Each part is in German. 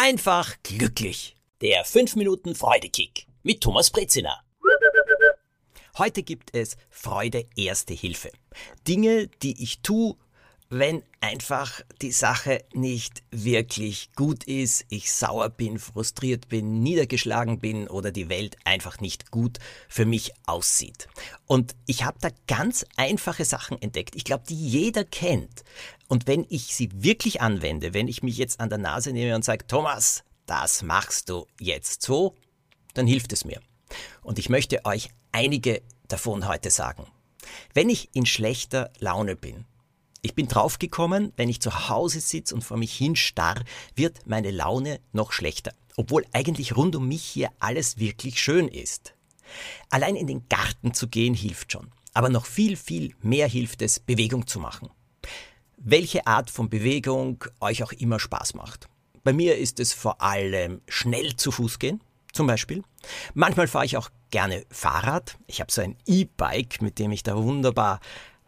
einfach glücklich. Der 5 Minuten Freudekick mit Thomas Brezina. Heute gibt es Freude Erste Hilfe. Dinge, die ich tue, wenn einfach die Sache nicht wirklich gut ist, ich sauer bin, frustriert bin, niedergeschlagen bin oder die Welt einfach nicht gut für mich aussieht. Und ich habe da ganz einfache Sachen entdeckt, ich glaube, die jeder kennt. Und wenn ich sie wirklich anwende, wenn ich mich jetzt an der Nase nehme und sage, Thomas, das machst du jetzt so, dann hilft es mir. Und ich möchte euch einige davon heute sagen. Wenn ich in schlechter Laune bin, ich bin draufgekommen, wenn ich zu Hause sitze und vor mich hinstarr, wird meine Laune noch schlechter, obwohl eigentlich rund um mich hier alles wirklich schön ist. Allein in den Garten zu gehen hilft schon, aber noch viel, viel mehr hilft es, Bewegung zu machen. Welche Art von Bewegung euch auch immer Spaß macht. Bei mir ist es vor allem schnell zu Fuß gehen, zum Beispiel. Manchmal fahre ich auch gerne Fahrrad. Ich habe so ein E-Bike, mit dem ich da wunderbar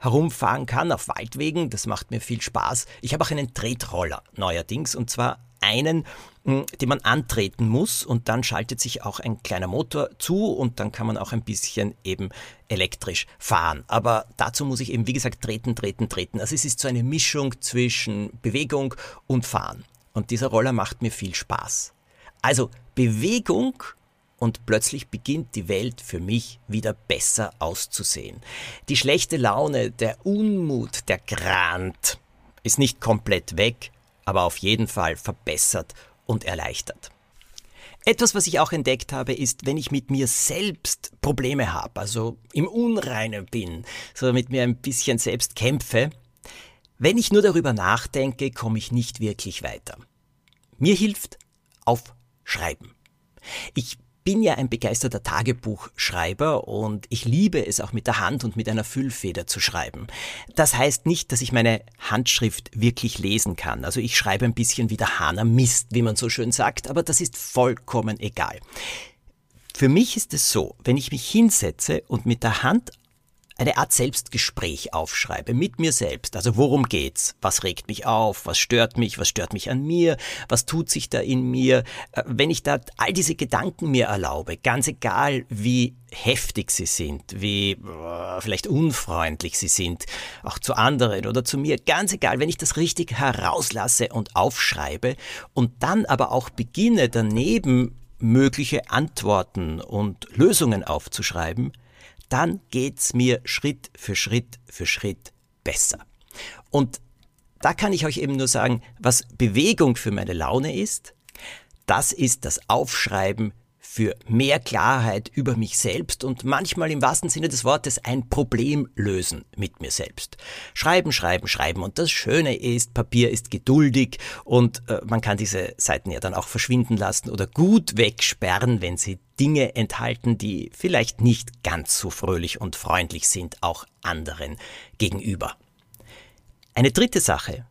herumfahren kann auf Waldwegen. Das macht mir viel Spaß. Ich habe auch einen Tretroller neuerdings und zwar einen, hm, den man antreten muss und dann schaltet sich auch ein kleiner Motor zu und dann kann man auch ein bisschen eben elektrisch fahren. Aber dazu muss ich eben, wie gesagt, treten, treten, treten. Also es ist so eine Mischung zwischen Bewegung und Fahren. Und dieser Roller macht mir viel Spaß. Also Bewegung und plötzlich beginnt die Welt für mich wieder besser auszusehen. Die schlechte Laune, der Unmut, der Grant ist nicht komplett weg, aber auf jeden Fall verbessert und erleichtert. Etwas, was ich auch entdeckt habe, ist, wenn ich mit mir selbst Probleme habe, also im Unreinen bin, so mit mir ein bisschen selbst kämpfe, wenn ich nur darüber nachdenke, komme ich nicht wirklich weiter. Mir hilft Aufschreiben. Ich bin ja ein begeisterter Tagebuchschreiber und ich liebe es auch mit der Hand und mit einer Füllfeder zu schreiben. Das heißt nicht, dass ich meine Handschrift wirklich lesen kann. Also ich schreibe ein bisschen wie der Hahner Mist, wie man so schön sagt, aber das ist vollkommen egal. Für mich ist es so, wenn ich mich hinsetze und mit der Hand eine Art Selbstgespräch aufschreibe mit mir selbst. Also worum geht's? Was regt mich auf? Was stört mich? Was stört mich an mir? Was tut sich da in mir? Äh, wenn ich da all diese Gedanken mir erlaube, ganz egal wie heftig sie sind, wie äh, vielleicht unfreundlich sie sind, auch zu anderen oder zu mir, ganz egal, wenn ich das richtig herauslasse und aufschreibe und dann aber auch beginne daneben mögliche Antworten und Lösungen aufzuschreiben, dann geht's mir Schritt für Schritt für Schritt besser. Und da kann ich euch eben nur sagen, was Bewegung für meine Laune ist, das ist das Aufschreiben für mehr Klarheit über mich selbst und manchmal im wahrsten Sinne des Wortes ein Problem lösen mit mir selbst. Schreiben, schreiben, schreiben. Und das Schöne ist, Papier ist geduldig und äh, man kann diese Seiten ja dann auch verschwinden lassen oder gut wegsperren, wenn sie Dinge enthalten, die vielleicht nicht ganz so fröhlich und freundlich sind, auch anderen gegenüber. Eine dritte Sache,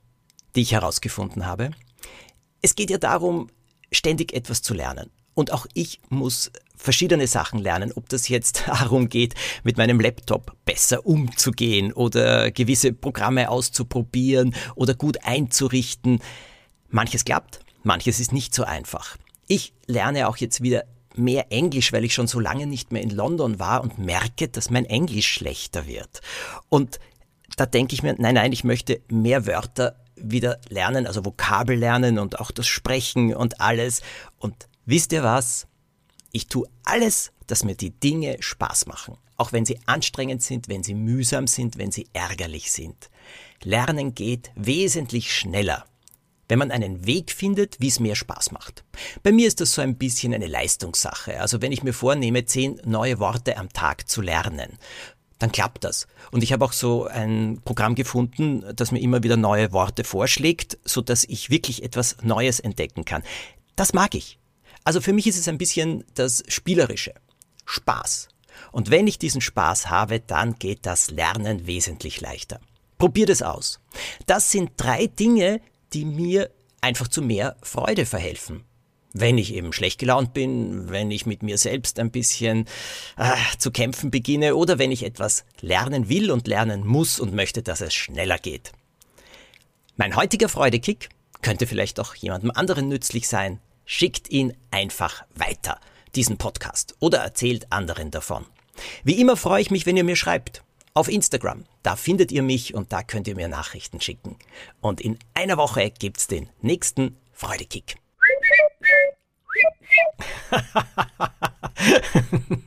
die ich herausgefunden habe, es geht ja darum, ständig etwas zu lernen. Und auch ich muss verschiedene Sachen lernen, ob das jetzt darum geht, mit meinem Laptop besser umzugehen oder gewisse Programme auszuprobieren oder gut einzurichten. Manches klappt, manches ist nicht so einfach. Ich lerne auch jetzt wieder mehr Englisch, weil ich schon so lange nicht mehr in London war und merke, dass mein Englisch schlechter wird. Und da denke ich mir, nein, nein, ich möchte mehr Wörter wieder lernen, also Vokabel lernen und auch das Sprechen und alles. Und Wisst ihr was? Ich tue alles, dass mir die Dinge Spaß machen, auch wenn sie anstrengend sind, wenn sie mühsam sind, wenn sie ärgerlich sind. Lernen geht wesentlich schneller, wenn man einen Weg findet, wie es mehr Spaß macht. Bei mir ist das so ein bisschen eine Leistungssache. Also wenn ich mir vornehme, zehn neue Worte am Tag zu lernen, dann klappt das. Und ich habe auch so ein Programm gefunden, das mir immer wieder neue Worte vorschlägt, so dass ich wirklich etwas Neues entdecken kann. Das mag ich. Also für mich ist es ein bisschen das Spielerische. Spaß. Und wenn ich diesen Spaß habe, dann geht das Lernen wesentlich leichter. Probiert es aus. Das sind drei Dinge, die mir einfach zu mehr Freude verhelfen. Wenn ich eben schlecht gelaunt bin, wenn ich mit mir selbst ein bisschen äh, zu kämpfen beginne oder wenn ich etwas lernen will und lernen muss und möchte, dass es schneller geht. Mein heutiger Freudekick könnte vielleicht auch jemandem anderen nützlich sein. Schickt ihn einfach weiter, diesen Podcast, oder erzählt anderen davon. Wie immer freue ich mich, wenn ihr mir schreibt. Auf Instagram, da findet ihr mich und da könnt ihr mir Nachrichten schicken. Und in einer Woche gibt's den nächsten Freudekick.